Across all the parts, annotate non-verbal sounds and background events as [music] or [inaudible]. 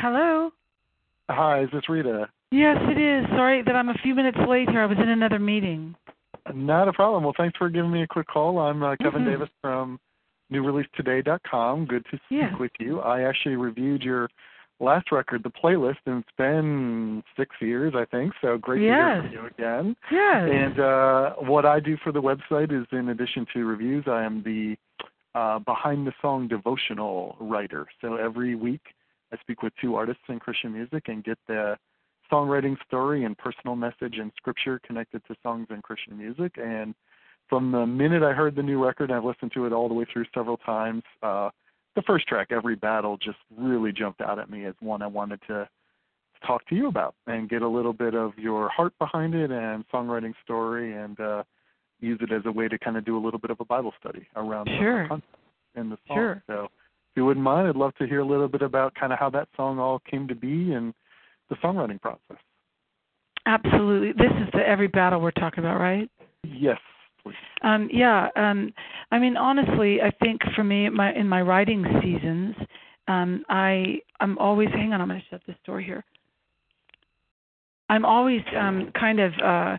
Hello. Hi, is this Rita? Yes, it is. Sorry that I'm a few minutes late here. I was in another meeting. Not a problem. Well, thanks for giving me a quick call. I'm uh, Kevin Mhm. Davis from NewReleaseToday.com. Good to speak Yeah. with you. I actually reviewed your last record, the playlist, and it's been six years, I think. So great to hear from you again. Yes. And uh, what I do for the website is, in addition to reviews, I am the uh, behind the song devotional writer. So every week, I speak with two artists in Christian music and get the songwriting story and personal message and scripture connected to songs in Christian music. And from the minute I heard the new record, I've listened to it all the way through several times. Uh, the first track, Every Battle, just really jumped out at me as one I wanted to talk to you about and get a little bit of your heart behind it and songwriting story and uh, use it as a way to kind of do a little bit of a Bible study around of the Sure. concepts in the song. Sure. So if you wouldn't mind, I'd love to hear a little bit about kind of how that song all came to be and the songwriting process. Absolutely. This is the every battle we're talking about, right? Yes, please. Um, yeah. Um, I mean, honestly, I think for me, my in my writing seasons, um, I I'm always. Hang on, I'm going to shut this door here. I'm always um, kind of uh,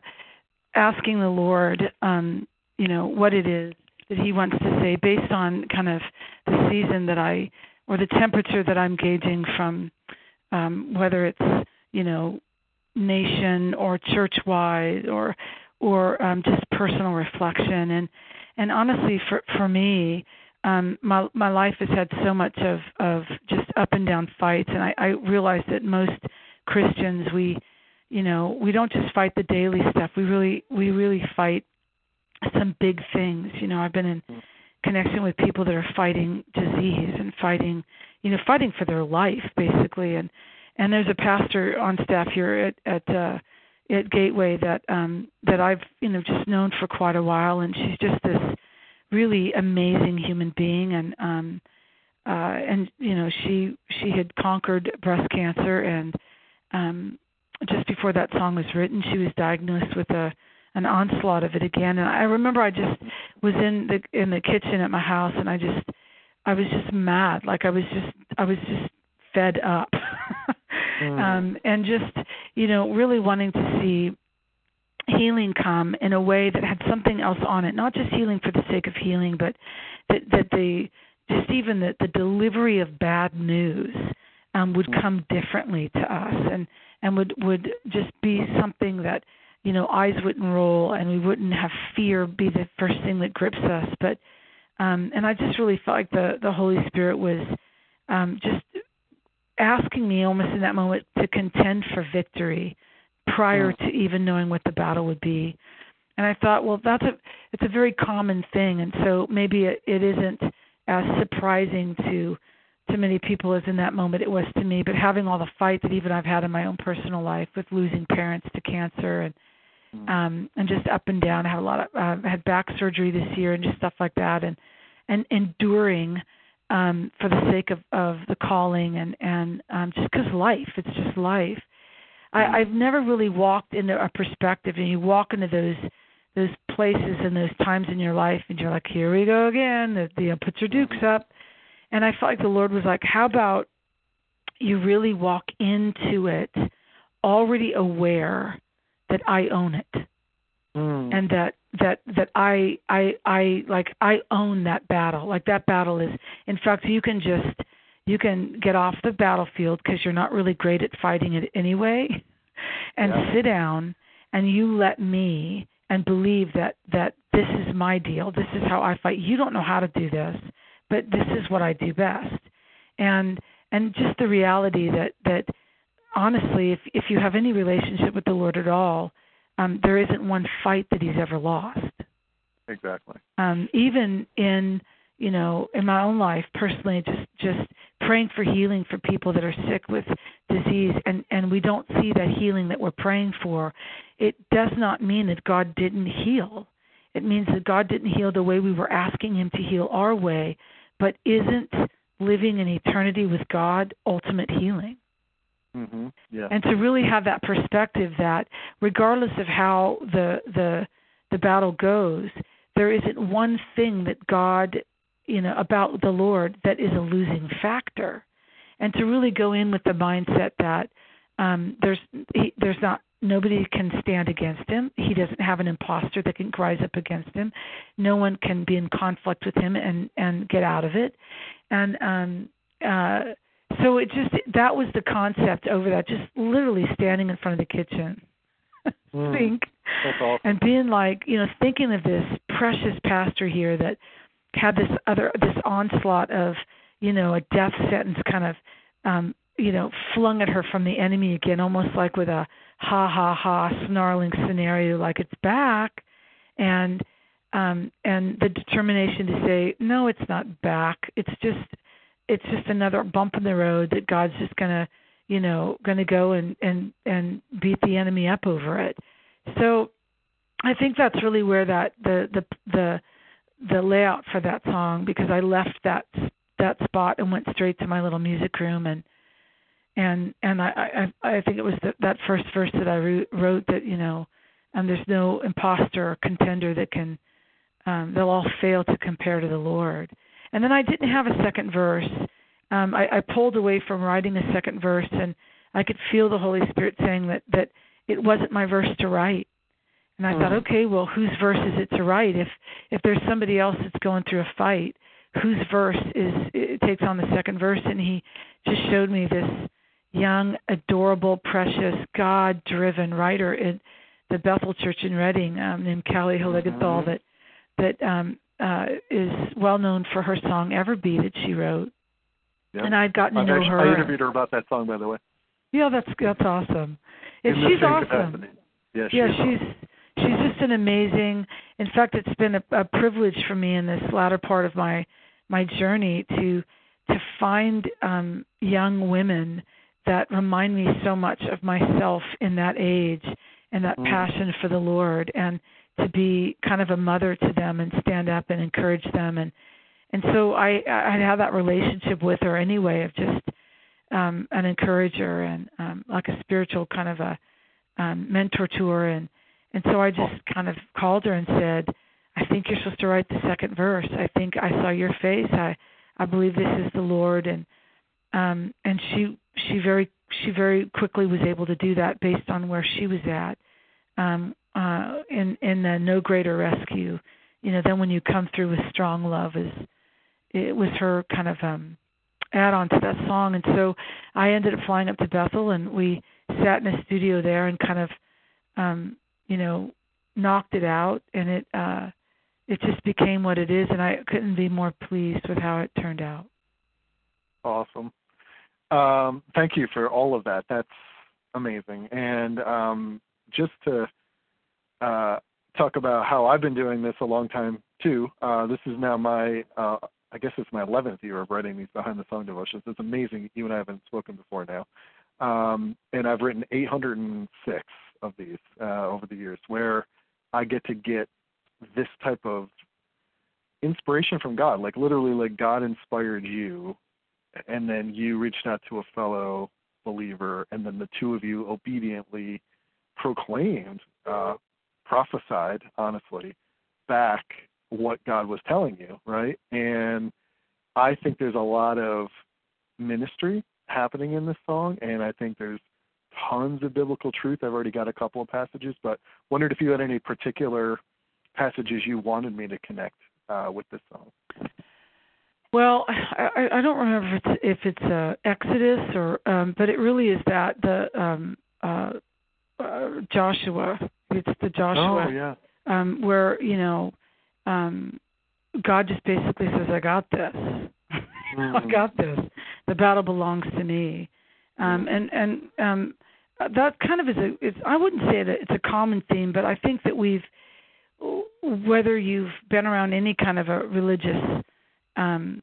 asking the Lord, um, you know, what it is that He wants to say based on kind of the season that I or the temperature that I'm gauging from um, whether it's you know nation or church wide or or um, just personal reflection. And and honestly for for me um my my life has had so much of of just up and down fights. And i i realize that most christians we you know we don't just fight the daily stuff. We really we really fight some big things. You know i've been in connection with people that are fighting disease and fighting you know fighting for their life basically. And and there's a pastor on staff here at at uh at Gateway that um that I've you know just known for quite a while. And she's just this really amazing human being. And um uh and you know she she had conquered breast cancer. And um just before that song was written she was diagnosed with a an onslaught of it again. And I remember I just was in the in the kitchen at my house and I just I was just mad. Like I was just I was just fed up. [laughs] Um and just you know really wanting to see healing come in a way that had something else on it. Not just healing for the sake of healing but that that the just even the the delivery of bad news um would come differently to us and and would would just be something that you know eyes wouldn't roll and we wouldn't have fear be the first thing that grips us. But um and i just really felt like the the holy spirit was um just asking me almost in that moment to contend for victory prior to even knowing what the battle would be. And i thought well that's a it's a very common thing. And so maybe it, it isn't as surprising to to many people as in that moment it was to me. But having all the fight that even i've had in my own personal life with losing parents to cancer and um and just up and down. I had a lot of uh, had back surgery this year and just stuff like that and and enduring um for the sake of of the calling and and um just because life it's just life. I i've never really walked into a perspective and you walk into those those places and those times in your life and you're like here we go again the, the put your dukes up. And i felt like the lord was like how about you really walk into it already aware that i own it Mm. and that that that I I I like I own that battle. Like that battle is in fact you can just you can get off the battlefield because you're not really great at fighting it anyway [laughs] and Yeah. sit down and you let me and believe that that this is my deal. This is how I fight. You don't know how to do this, but this is what I do best. And and just the reality that that honestly if if you have any relationship with the Lord at all, um, there isn't one fight that he's ever lost. Exactly. Um, even in you know in my own life personally, just just praying for healing for people that are sick with disease, and and we don't see that healing that we're praying for. It does not mean that God didn't heal. It means that God didn't heal the way we were asking Him to heal our way, but isn't living in eternity with God ultimate healing? Hmm Yeah. and to really have that perspective that regardless of how the the the battle goes there isn't one thing that god you know about the lord that is a losing factor. And to really go in with the mindset that um there's he, there's not nobody can stand against him. He doesn't have an imposter that can rise up against him. No one can be in conflict with him and and get out of it. And um uh so it just that was the concept over that just literally standing in front of the kitchen [laughs] Mm. think awesome. and being like you know thinking of this precious pastor here that had this other this onslaught of you know a death sentence kind of um you know flung at her from the enemy again almost like with a ha ha ha snarling scenario like it's back and um and the determination to say no it's not back it's just it's just another bump in the road that god's just to you know to go and and and beat the enemy up over it. So i think that's really where that the the the the layout for that song because i left that that spot and went straight to my little music room and and and i i i think it was the, that first verse that i wrote, that you know um there's no imposter or contender that can um they'll all fail to compare to the lord and then i didn't have a second verse um, I, I pulled away from writing a second verse, and I could feel the Holy Spirit saying that that it wasn't my verse to write. And I thought, okay, well, whose verse is it to write? If if there's somebody else that's going through a fight, whose verse is it takes on the second verse? And he just showed me this young, adorable, precious, God-driven writer in the Bethel Church in Redding um, named Kalley Heiligenthal that that um, uh, is well known for her song "Ever Be" that she wrote Yep. and I'd gotten to I've know actually, her. I interviewed her about that song, by the way. Yeah, that's that's awesome. And she's awesome. capacity. Yeah, she Yeah, she's she's just an amazing. In fact, it's been a, a privilege for me in this latter part of my my journey to to find um young women that remind me so much of myself in that age and that Mm. passion for the Lord and to be kind of a mother to them and stand up and encourage them. And and so I I had that relationship with her anyway of just um an encourager and um like a spiritual kind of a um mentor to her. And and so I just kind of called her and said I think you're supposed to write the second verse. I think I saw your face. I I believe this is the Lord. And um and she she very she very quickly was able to do that based on where she was at um uh in in the no greater rescue you know then when you come through with strong love is it was her kind of um add on to that song and so I ended up flying up to Bethel and we sat in a studio there and kind of um you know knocked it out and it uh it just became what it is and I couldn't be more pleased with how it turned out. Awesome. Um, thank you for all of that. That's amazing. And um, just to uh, talk about how I've been doing this a long time too. Uh, this is now my, uh, I guess it's my 11th year of writing these behind the song devotions. It's amazing. You and I haven't spoken before now. Um, and I've written 806 of these uh, over the years, where I get to get this type of inspiration from God. Like literally, like God inspired you and then you reached out to a fellow believer, and then the two of you obediently proclaimed, uh, prophesied, honestly, back what God was telling you, right? And I think there's a lot of ministry happening in this song, and I think there's tons of biblical truth. I've already got a couple of passages, but wondered if you had any particular passages you wanted me to connect uh, with this song. Well, I, I don't remember if it's if it's uh, Exodus or, um, but it really is that the um, uh, uh, Joshua. It's the Joshua Oh yeah. um, where you know um, God just basically says, "I got this. [laughs] I Mhm. got this. The battle belongs to me." Um, and and um, that kind of is a. It's, I wouldn't say that it's a common theme, but I think that we've, whether you've been around any kind of a religious um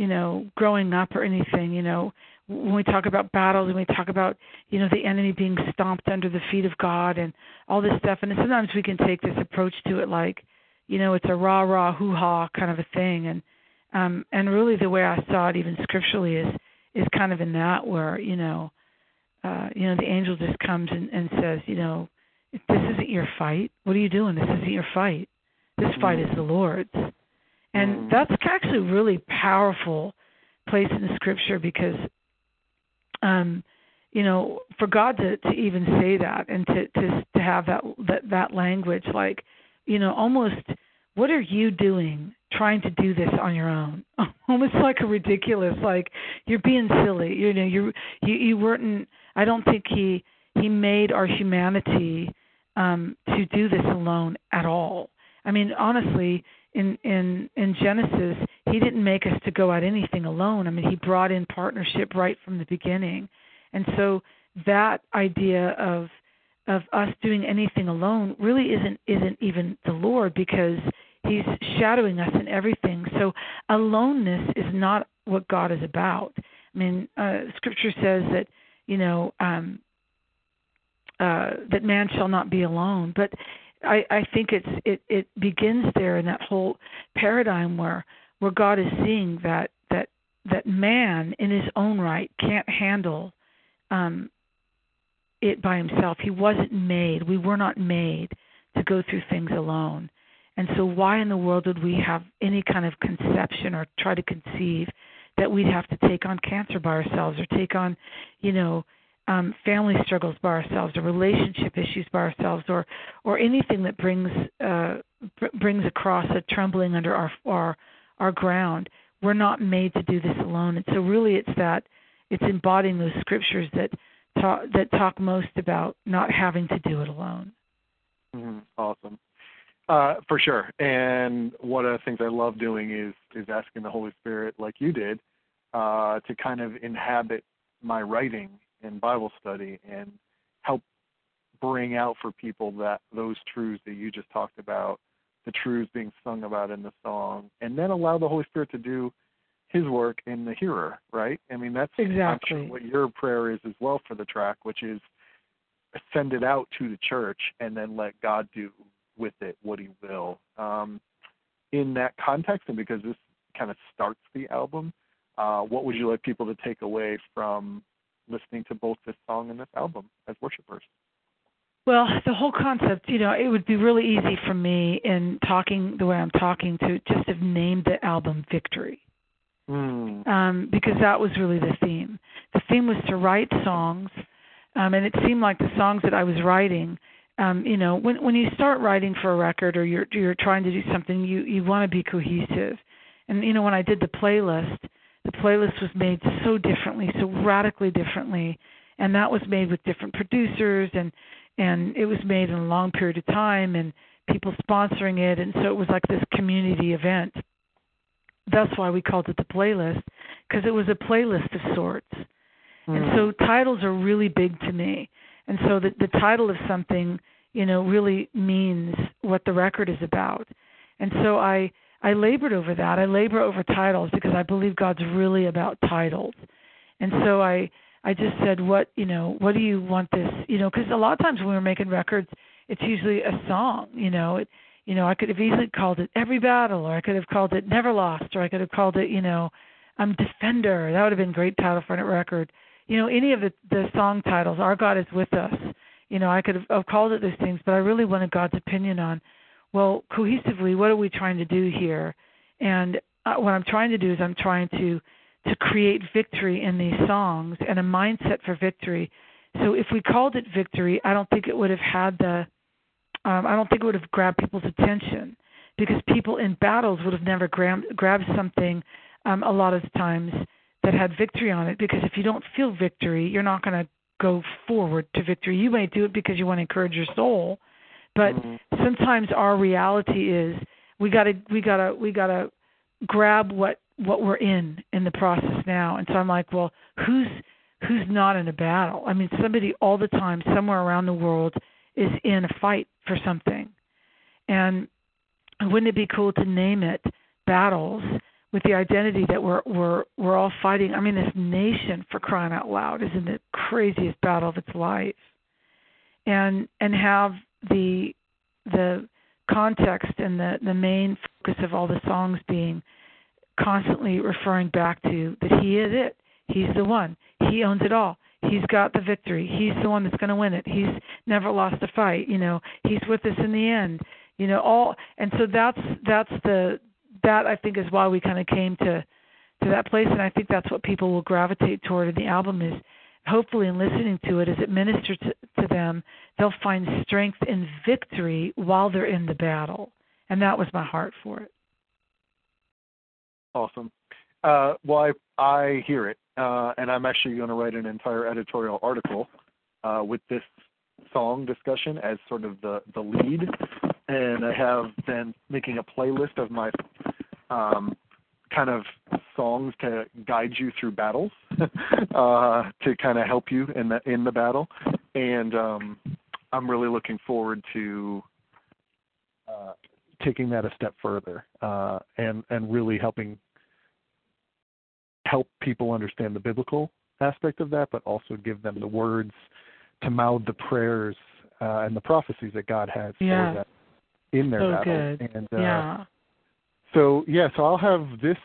you know growing up or anything you know when we talk about battles and we talk about you know the enemy being stomped under the feet of god and all this stuff and sometimes we can take this approach to it like you know it's a rah rah hoo ha kind of a thing. And um and really the way i saw it even scripturally is is kind of in that where you know uh you know the angel just comes and, and says you know this isn't your fight. What are you doing? This isn't your fight. This fight is the lord's and Mm. that's actually a really powerful place in the scripture because um you know for god to to even say that and to to to have that that that language like you know almost what are you doing trying to do this on your own? [laughs] Almost like a ridiculous like you're being silly. You know you you you weren't i don't think he he made our humanity um to do this alone at all. I mean honestly in in in genesis he didn't make us to go at anything alone i mean he brought in partnership right from the beginning and so that idea of of us doing anything alone really isn't isn't even the Lord because he's shadowing us in everything. So aloneness is not what God is about. I mean, uh, Scripture says that you know um, uh, that man shall not be alone, but I, I think it's it, it begins there in that whole paradigm where where God is seeing that that that man in his own right can't handle um, it by himself. He wasn't made. We were not made to go through things alone. And so, why in the world would we have any kind of conception or try to conceive that we'd have to take on cancer by ourselves or take on, you know, um, family struggles by ourselves or relationship issues by ourselves or or anything that brings uh, br- brings across a trembling under our our our ground. We're not made to do this alone. And so, really, it's that it's embodying those scriptures that talk that talk most about not having to do it alone. Mm-hmm. Awesome. Uh, for sure. And one of the things I love doing is is asking the Holy Spirit, like you did, uh, to kind of inhabit my writing and Bible study and help bring out for people that those truths that you just talked about, the truths being sung about in the song, and then allow the Holy Spirit to do his work in the hearer, right? I mean, that's exactly what your prayer is as well for the track, which is send it out to the church and then let God do with it what He will. Um, in that context, and because this kind of starts the album, uh, what would you like people to take away from listening to both this song and this album as worshipers? Well, the whole concept, you know, it would be really easy for me in talking the way I'm talking to just have named the album Victory Mm. um, because that was really the theme. The theme was to write songs, um, and it seemed like the songs that I was writing. Um, you know, when when you start writing for a record or you're you're trying to do something, you you want to be cohesive. And you know, when I did the playlist, the playlist was made so differently, so radically differently, and that was made with different producers and and it was made in a long period of time and people sponsoring it and so it was like this community event that's why we called it the playlist because it was a playlist of sorts. Mm. And so hmm. titles are really big to me. And so the the title of something, you know, really means what the record is about. And so I I labored over that. I labor over titles because I believe God's really about titles. And so I I just said, what you know, what do you want this? You know, because a lot of times when we're making records, it's usually a song. You know, it you know, I could have easily called it Every Battle, or I could have called it Never Lost, or I could have called it, you know, I'm Defender. That would have been great title for a record. You know, any of the the song titles, Our God is with us. You know, I could have, have called it those things, but I really wanted God's opinion on, well, cohesively, what are we trying to do here? And uh, what I'm trying to do is I'm trying to to create victory in these songs and a mindset for victory. So if we called it victory, I don't think it would have had the um, I don't think it would have grabbed people's attention because people in battles would have never grabbed grabbed something um, a lot of times that had victory on it. Because if you don't feel victory, you're not going to go forward to victory. You may do it because you want to encourage your soul, but mm-hmm. sometimes our reality is we got to we got to we got to grab what what we're in in the process now. And so I'm like, well, who's who's not in a battle? I mean, somebody all the time somewhere around the world is in a fight for something. And wouldn't it be cool to name it battles with the identity that we're we're we're all fighting? I mean, this nation for crying out loud is in the craziest battle of its life. And and have the the context and the the main focus of all the songs being constantly referring back to that he is it. He's the one. He owns it all. He's got the victory. He's the one that's going to win it. He's never lost a fight. You know, he's with us in the end. You know, all and so that's that's the that I think is why we kind of came to to that place, and I think that's what people will gravitate toward in the album is hopefully in listening to it as it ministers to, to them, they'll find strength and victory while they're in the battle. And that was my heart for it. Awesome. Uh, well, I, I hear it, uh, and I'm actually going to write an entire editorial article uh, with this song discussion as sort of the the lead, and I have been making a playlist of my um, kind of songs to guide you through battles, [laughs] uh, to kind of help you in the in the battle, and um, I'm really looking forward to uh, taking that a step further uh, and and really helping help people understand the biblical aspect of that, but also give them the words to mouth the prayers uh, and the prophecies that God has Yeah. for them in their So battle. good. And uh, yeah. So yeah, so I'll have this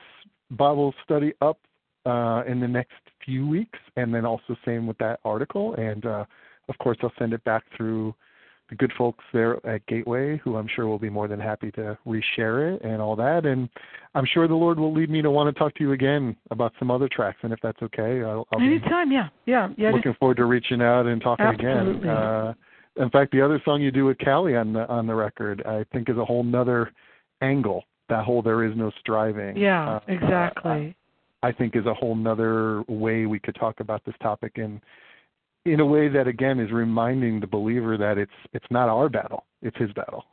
Bible study up uh, in the next few weeks, and then also same with that article. And uh, of course, I'll send it back through the good folks there at Gateway, who I'm sure will be more than happy to reshare it and all that. And I'm sure the Lord will lead me to want to talk to you again about some other tracks. And if that's okay, I'll, I'll be Anytime, yeah. Yeah. Yeah. just- looking forward to reaching out and talking Absolutely. again. Uh, in fact, the other song you do with Kalley on the on the record, I think, is a whole nother angle. That whole "There Is No Striving." yeah, uh, exactly. I think is a whole nother way we could talk about this topic and in a way that again is reminding the believer that it's it's not our battle, it's his battle.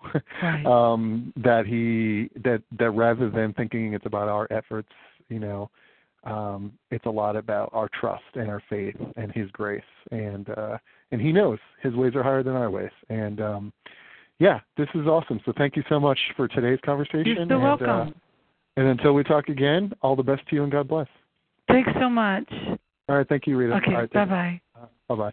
Right. [laughs] um that he that that rather than thinking it's about our efforts, you know, um it's a lot about our trust and our faith and his grace and uh and he knows his ways are higher than our ways and um yeah, this is awesome. So thank you so much for today's conversation. You're so and, welcome. Uh, and until we talk again, all the best to you and God bless. Thanks so much. All right, thank you, Rita. Okay. Right, bye bye. Bye bye.